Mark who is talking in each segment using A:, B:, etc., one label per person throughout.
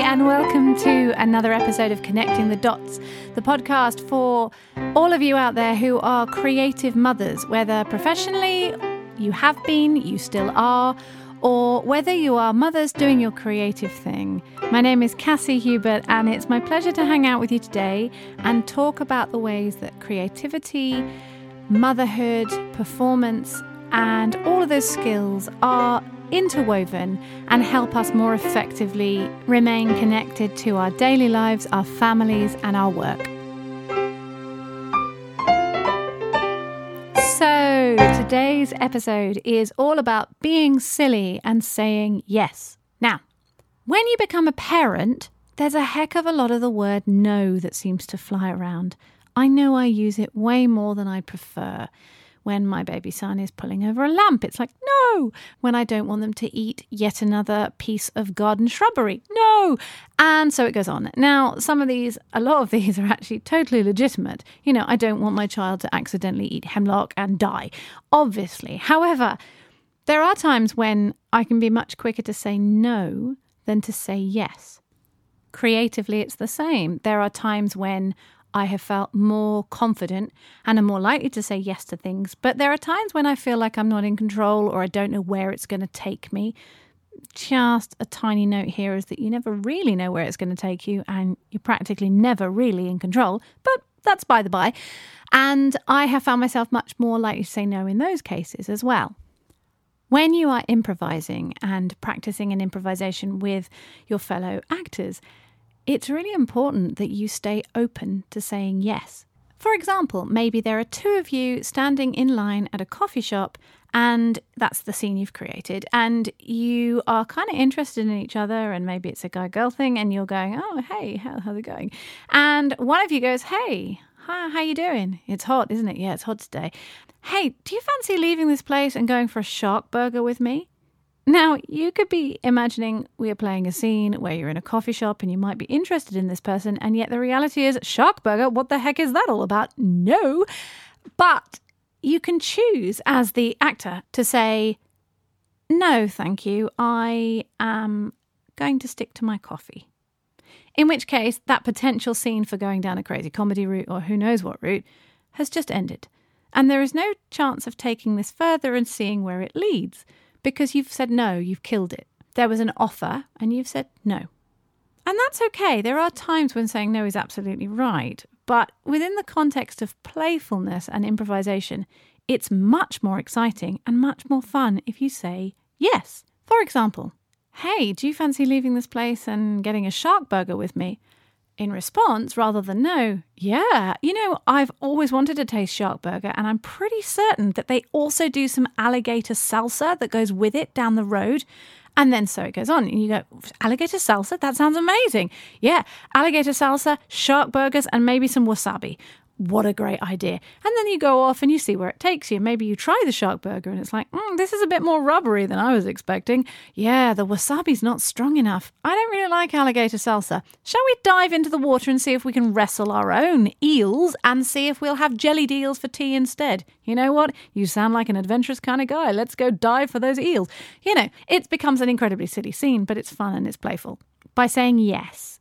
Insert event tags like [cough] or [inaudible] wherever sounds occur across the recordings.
A: and welcome to another episode of Connecting the Dots, the podcast for all of you out there who are creative mothers, whether professionally you have been, you still are, or whether you are mothers doing your creative thing. My name is Cassie Hubert, and it's my pleasure to hang out with you today and talk about the ways that creativity, motherhood, performance, and all of those skills are interwoven and help us more effectively remain connected to our daily lives, our families, and our work. So, today's episode is all about being silly and saying yes. Now, when you become a parent, there's a heck of a lot of the word no that seems to fly around. I know I use it way more than I prefer when my baby son is pulling over a lamp. It's like, no. When I don't want them to eat yet another piece of garden shrubbery, no. And so it goes on. Now, some of these, a lot of [laughs] these are actually totally legitimate. You know, I don't want my child to accidentally eat hemlock and die, obviously. However, there are times when I can be much quicker to say no than to say yes. Creatively, it's the same. There are times when I have felt more confident and am more likely to say yes to things. But there are times when I feel like I'm not in control or I don't know where it's going to take me. Just a tiny note here is that you never really know where it's going to take you and you're practically never really in control. But that's by the by. And I have found myself much more likely to say no in those cases as well. When you are improvising and practicing an improvisation with your fellow actors, it's really important that you stay open to saying yes. For example, maybe there are two of you standing in line at a coffee shop, and that's the scene you've created, and you are kind of interested in each other, and maybe it's a guy girl thing, and you're going, Oh, hey, how, how's it going? And one of you goes, Hey, hi, how you doing? It's hot, isn't it? Yeah, it's hot today. Hey, do you fancy leaving this place and going for a shark burger with me? Now, you could be imagining we are playing a scene where you're in a coffee shop and you might be interested in this person, and yet the reality is Sharkburger, what the heck is that all about? No. But you can choose as the actor to say, No, thank you, I am going to stick to my coffee. In which case, that potential scene for going down a crazy comedy route or who knows what route has just ended. And there is no chance of taking this further and seeing where it leads because you've said no, you've killed it. There was an offer and you've said no. And that's okay. There are times when saying no is absolutely right. But within the context of playfulness and improvisation, it's much more exciting and much more fun if you say yes. For example, hey, do you fancy leaving this place and getting a shark burger with me? In response rather than no. Yeah, you know, I've always wanted to taste shark burger, and I'm pretty certain that they also do some alligator salsa that goes with it down the road. And then so it goes on. And you go, alligator salsa? That sounds amazing. Yeah, alligator salsa, shark burgers, and maybe some wasabi what a great idea. And then you go off and you see where it takes you. Maybe you try the shark burger and it's like, mm, this is a bit more rubbery than I was expecting. Yeah, the wasabi's not strong enough. I don't really like alligator salsa. Shall we dive into the water and see if we can wrestle our own eels and see if we'll have jellied eels for tea instead? You know what? You sound like an adventurous kind of guy. Let's go dive for those eels. You know, it becomes an incredibly silly scene, but it's fun and it's playful. By saying yes,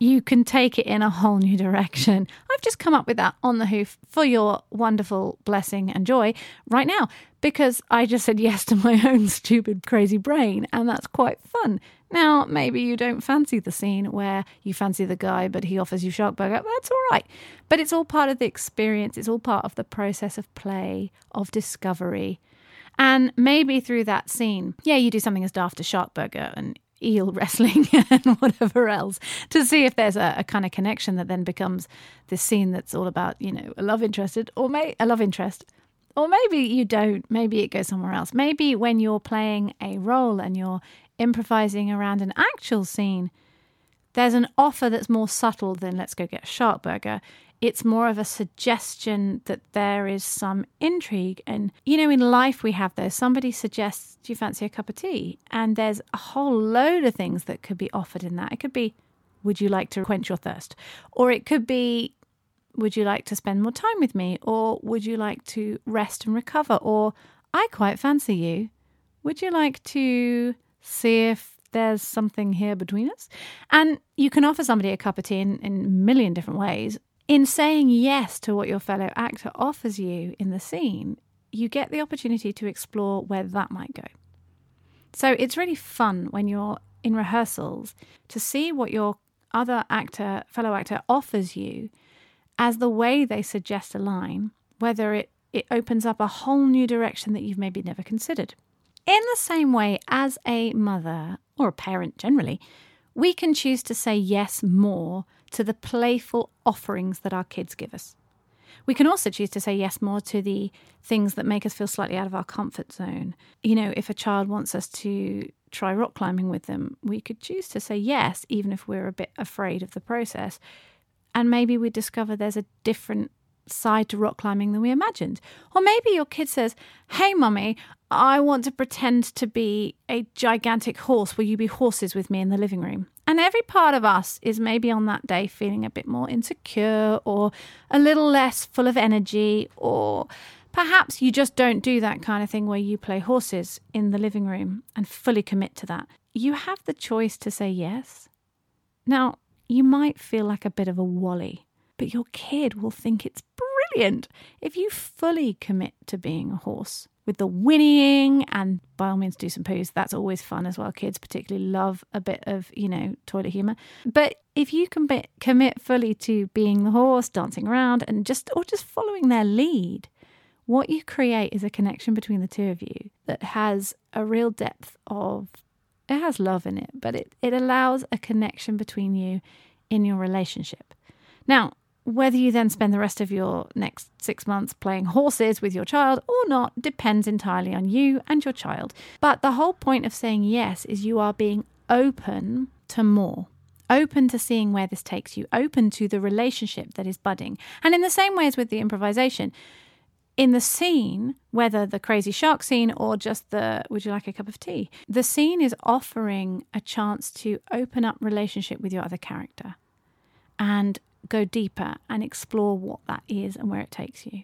A: you can take it in a whole new direction. I've just come up with that on the hoof for your wonderful blessing and joy right now because I just said yes to my [laughs] own stupid, crazy brain, and that's quite fun. Now, maybe you don't fancy the scene where you fancy the guy, but he offers you shark burger. That's all right. But it's all part of the experience, it's all part of the process of play, of discovery. And maybe through that scene, yeah, you do something as daft as shark burger and eel [laughs] wrestling and whatever else to see if there's a, a, kind of connection that then becomes this scene that's all about you know a love interested or may a love interest. Or maybe you don't. Maybe it goes somewhere else. Maybe when you're playing a role and you're improvising around an actual scene there's an offer that's more subtle than let's go get a shark burger it's more of a suggestion that there is some intrigue. And, you know, in life we have those. Somebody suggests, Do you fancy a cup of tea? And there's a whole load of things that could be offered in that. It could be, Would you like to quench your thirst? Or it could be, Would you like to spend more time with me? Or would you like to rest and recover? Or I quite fancy you. Would you like to see if there's something here between us. And you can offer somebody a cup of tea in, in a million different ways. In saying yes to what your fellow actor offers you in the scene, you get the opportunity to explore where that might go. So it's really fun when you're in rehearsals to see what your other actor, fellow actor, offers you as the way they suggest a line, whether it, it opens up a whole new direction that you've maybe never considered. In the same way, as a mother or a parent generally, we can choose to say yes more to the playful offerings that our kids give us. We can also choose to say yes more to the things that make us feel slightly out of our comfort zone. You know, if a child wants us to try rock climbing with them, we could choose to say yes, even if we're a bit afraid of the process. And maybe we discover there's a different side to rock climbing than we imagined. Or maybe your kid says, Hey, mummy, I want to pretend to be a gigantic horse. Will you be horses with me in the living room? And every part of us is maybe on that day feeling a bit more insecure or a little less full of energy, or perhaps you just don't do that kind of thing where you play horses in the living room and fully commit to that. You have the choice to say yes. Now, you might feel like a bit of a wally but your kid will think it's brilliant if you fully commit to being a horse with the whinnying and by all means do some poos. That's always fun as well. Kids particularly love a bit of, you know, toilet humor. But if you can commit fully to being the horse, dancing around and just or just following their lead, what you create is a connection between the two of you that has a real depth of it has love in it, but it, it allows a connection between you in your relationship. Now, whether you then spend the rest of your next six months playing horses with your child or not depends entirely on you and your child. But the whole point of saying yes is you are being open to more, open to seeing where this takes you, open to the relationship that is budding. And in the same way as with the improvisation, in the scene, whether the crazy shark scene or just the would you like a cup of tea, the scene is offering a chance to open up relationship with your other character and go deeper and explore what that is and where it takes you.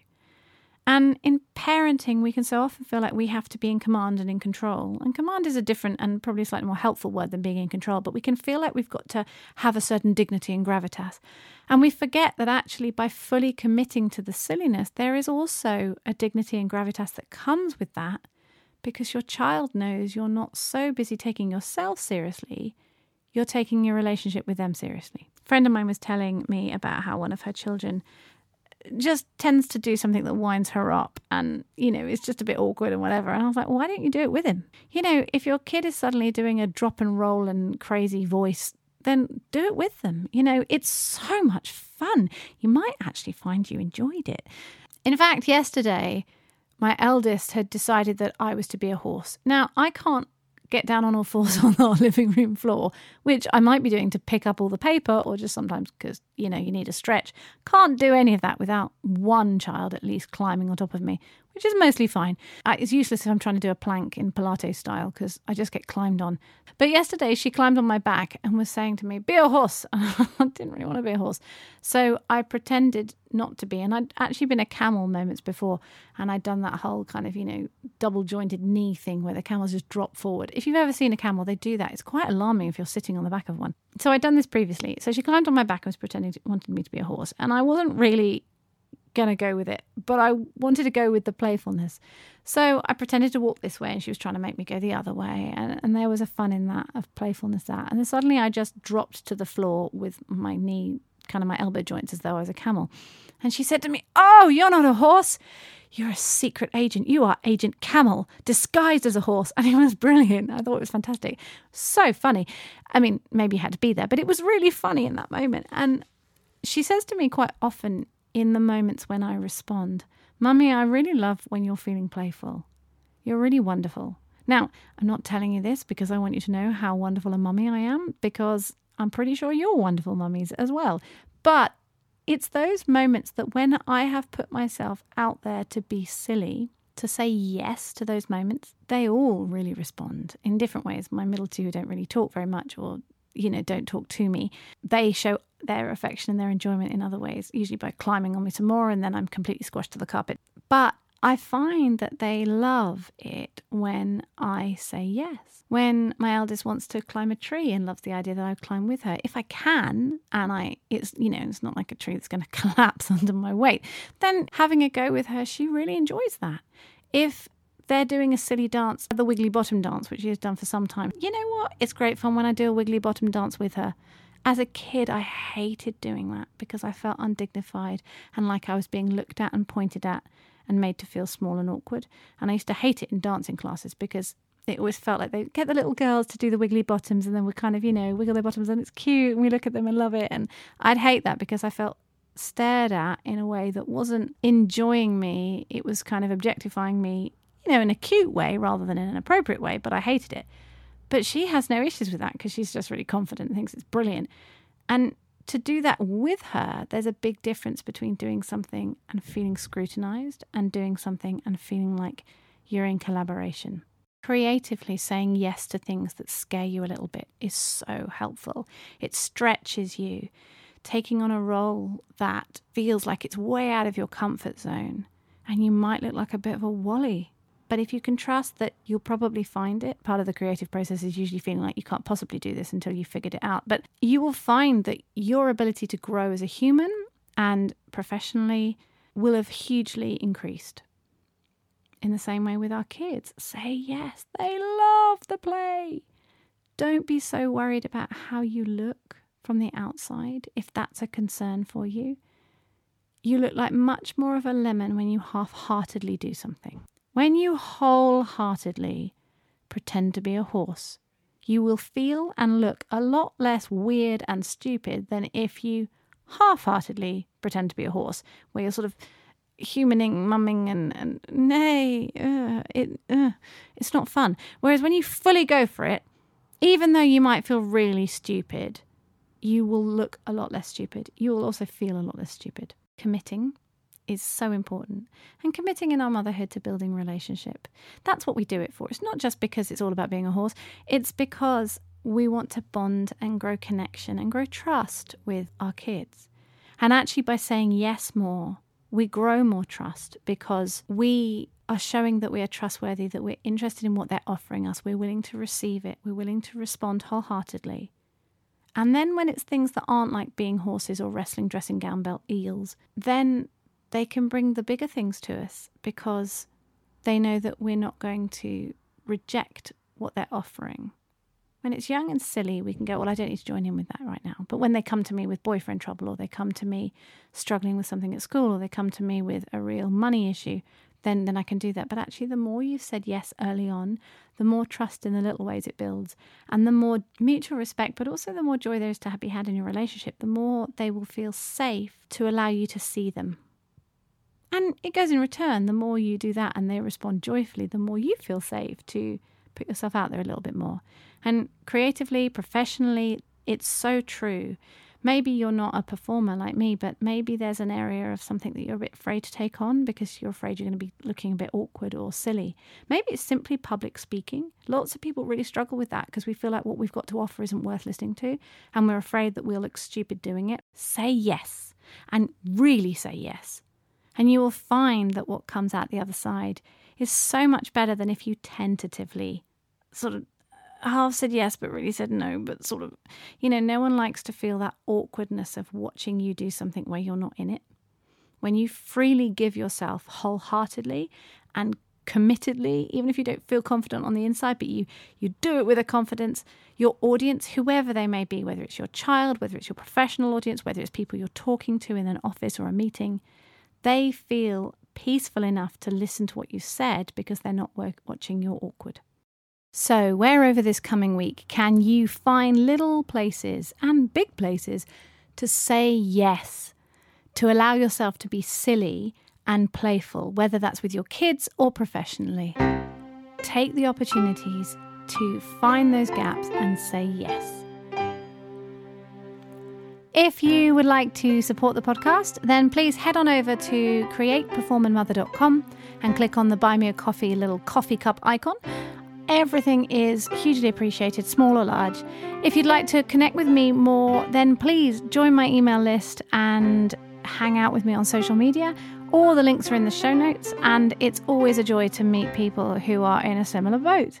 A: And in parenting, we can so often feel like we have to be in command and in control. And command is a different and probably slightly more helpful word than being in control, but we can feel like we've got to have a certain dignity and gravitas. And we forget that actually, by fully committing to the silliness, there is also a dignity and gravitas that comes with that because your child knows you're not so busy taking yourself seriously, you're taking your relationship with them seriously friend of mine was telling me about how one of her children just tends to do something that winds her up and you know it's just a bit awkward and whatever. And i was like why don't you do it with him? You know if your kid is suddenly doing a drop and roll and crazy voice then do it with them. You know it's so much fun. You might actually find you enjoyed it. In fact yesterday my eldest had decided that i was to be a horse. Now i can't get down on all fours [laughs] on our living room floor, which I might be doing to pick up all the paper or just sometimes because, you know, you need a stretch. Can't do any of that without one child at least climbing on top of me, which is mostly fine. It's useless if I'm trying to do a plank in Pilates style because I just get climbed on. But yesterday she climbed on my back and was saying to me, Be a horse. [laughs] I didn't really want to be a horse. So I pretended not to be. And I'd actually been a camel moments before and I'd done that whole kind of, you know, double jointed knee thing where the camels just drop forward. If you've ever seen a camel, they do that. It's quite alarming if you're sitting on the back of one. So I'd done this previously. So she climbed on my back and was pretending to, wanted me to be a horse. And I wasn't really going to go with it, but I wanted to go with the playfulness. So I pretended to walk this way and she was trying to make me go the other way. And, and there was a fun in that, of playfulness that. And then suddenly I just dropped to the floor with my knee, kind of my elbow joints, as though I was a camel. And she said to me, Oh, you're not a horse. You're a secret agent. You are Agent Camel, disguised as a horse. And it was brilliant. I thought it was fantastic. So funny. I mean, maybe you had to be there, but it was really funny in that moment. And she says to me quite often, in the moments when I respond. Mummy, I really love when you're feeling playful. You're really wonderful. Now, I'm not telling you this because I want you to know how wonderful a mummy I am, because I'm pretty sure you're wonderful mummies as well. But it's those moments that when I have put myself out there to be silly, to say yes to those moments, they all really respond in different ways. My middle two don't really talk very much or you know, don't talk to me, they show their affection and their enjoyment in other ways, usually by climbing on me some more, and then I'm completely squashed to the carpet. But I find that they love it when I say yes. When my eldest wants to climb a tree and loves the idea that I climb with her, if I can, and I, it's, you know, it's not like a tree that's going [laughs] to collapse under my weight, then having a go with her, she really enjoys that. If they're doing a silly dance, the wiggly bottom dance, which she has done for some time, you know what? It's great fun when I do a wiggly bottom dance with her. As a kid, I hated doing that because I felt undignified and like I was being looked at and pointed at and made to feel small and awkward. And I used to hate it in dancing classes because it always felt like they get the little girls to do the wiggly bottoms and then we kind of, you know, wiggle their bottoms and it's cute and we look at them and love it. And I'd hate that because I felt stared at in a way that wasn't enjoying me. It was kind of objectifying me, you know, in a cute way rather than in an appropriate way, but I hated it. But she has no issues with that because she's just really confident and thinks it's brilliant. And to do that with her, there's a big difference between doing something and feeling scrutinized and doing something and feeling like you're in collaboration. Creatively saying yes to things that scare you a little bit is so helpful. It stretches you. Taking on a role that feels like it's way out of your comfort zone and you might look like a bit of a wally but if you can trust that you'll probably find it, part of the creative process is usually feeling like you can't possibly do this until you've figured it out. But you will find that your ability to grow as a human and professionally will have hugely increased. In the same way with our kids, say yes, they love the play. Don't be so worried about how you look from the outside if that's a concern for you. You look like much more of a lemon when you half heartedly do something. When you wholeheartedly pretend to be a horse, you will feel and look a lot less weird and stupid than if you half heartedly pretend to be a horse, where you're sort of humaning, mumming, and, and nay, uh, it, uh, it's not fun. Whereas when you fully go for it, even though you might feel really stupid, you will look a lot less stupid. You will also feel a lot less stupid. Committing is so important and committing in our motherhood to building relationship. That's what we do it for. It's not just because it's all about being a horse, it's because we want to bond and grow connection and grow trust with our kids. And actually, by saying yes more, we grow more trust because we are showing that we are trustworthy, that we're interested in what they're offering us, we're willing to receive it, we're willing to respond wholeheartedly. And then when it's things that aren't like being horses or wrestling dressing gown belt eels, then they can bring the bigger things to us because they know that we're not going to reject what they're offering. When it's young and silly, we can go, Well, I don't need to join in with that right now. But when they come to me with boyfriend trouble, or they come to me struggling with something at school, or they come to me with a real money issue, then, then I can do that. But actually, the more you've said yes early on, the more trust in the little ways it builds, and the more mutual respect, but also the more joy there is to be had in your relationship, the more they will feel safe to allow you to see them and it goes in return. The more you do that and they respond joyfully, the more you feel safe to put yourself out there a little bit more. And creatively, professionally, it's so true. Maybe you're not a performer like me, but maybe there's an area of something that you're a bit afraid to take on because you're afraid you're going to be looking a bit awkward or silly. Maybe it's simply public speaking. Lots of people really struggle with that because we feel like what we've got to offer isn't worth listening to and we're afraid that we'll look stupid doing it. Say yes and really say yes. And you will find that what comes out the other side is so much better than if you tentatively sort of uh, half said yes, but really said no, but sort of, you know, no one likes to feel that awkwardness of watching you do something where you're not in it. When you freely give yourself wholeheartedly and committedly, even if you don't feel confident on the inside, but you you do it with a confidence, your audience, whoever they may be, whether it's your child, whether it's your professional audience, whether it's people you're talking to in an office or a meeting, they feel peaceful enough to listen to what you said because they're not watching you're awkward. So, where over this coming week can you find little places and big places to say yes, to allow yourself to be silly and playful, whether that's with your kids or professionally? Take the opportunities to find those gaps and say yes. If you would like to support the podcast, then please head on over to createperformandmother.com and click on the Buy Me a Coffee little coffee cup icon. Everything is hugely appreciated, small or large. If you'd like to connect with me more, then please join my email list and hang out with me on social media. All the links are in the show notes, and it's always a joy to meet people who are in a similar boat.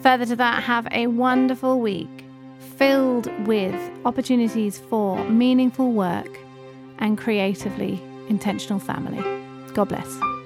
A: Further to that, have a wonderful week filled with opportunities for meaningful work and creatively intentional family. God bless.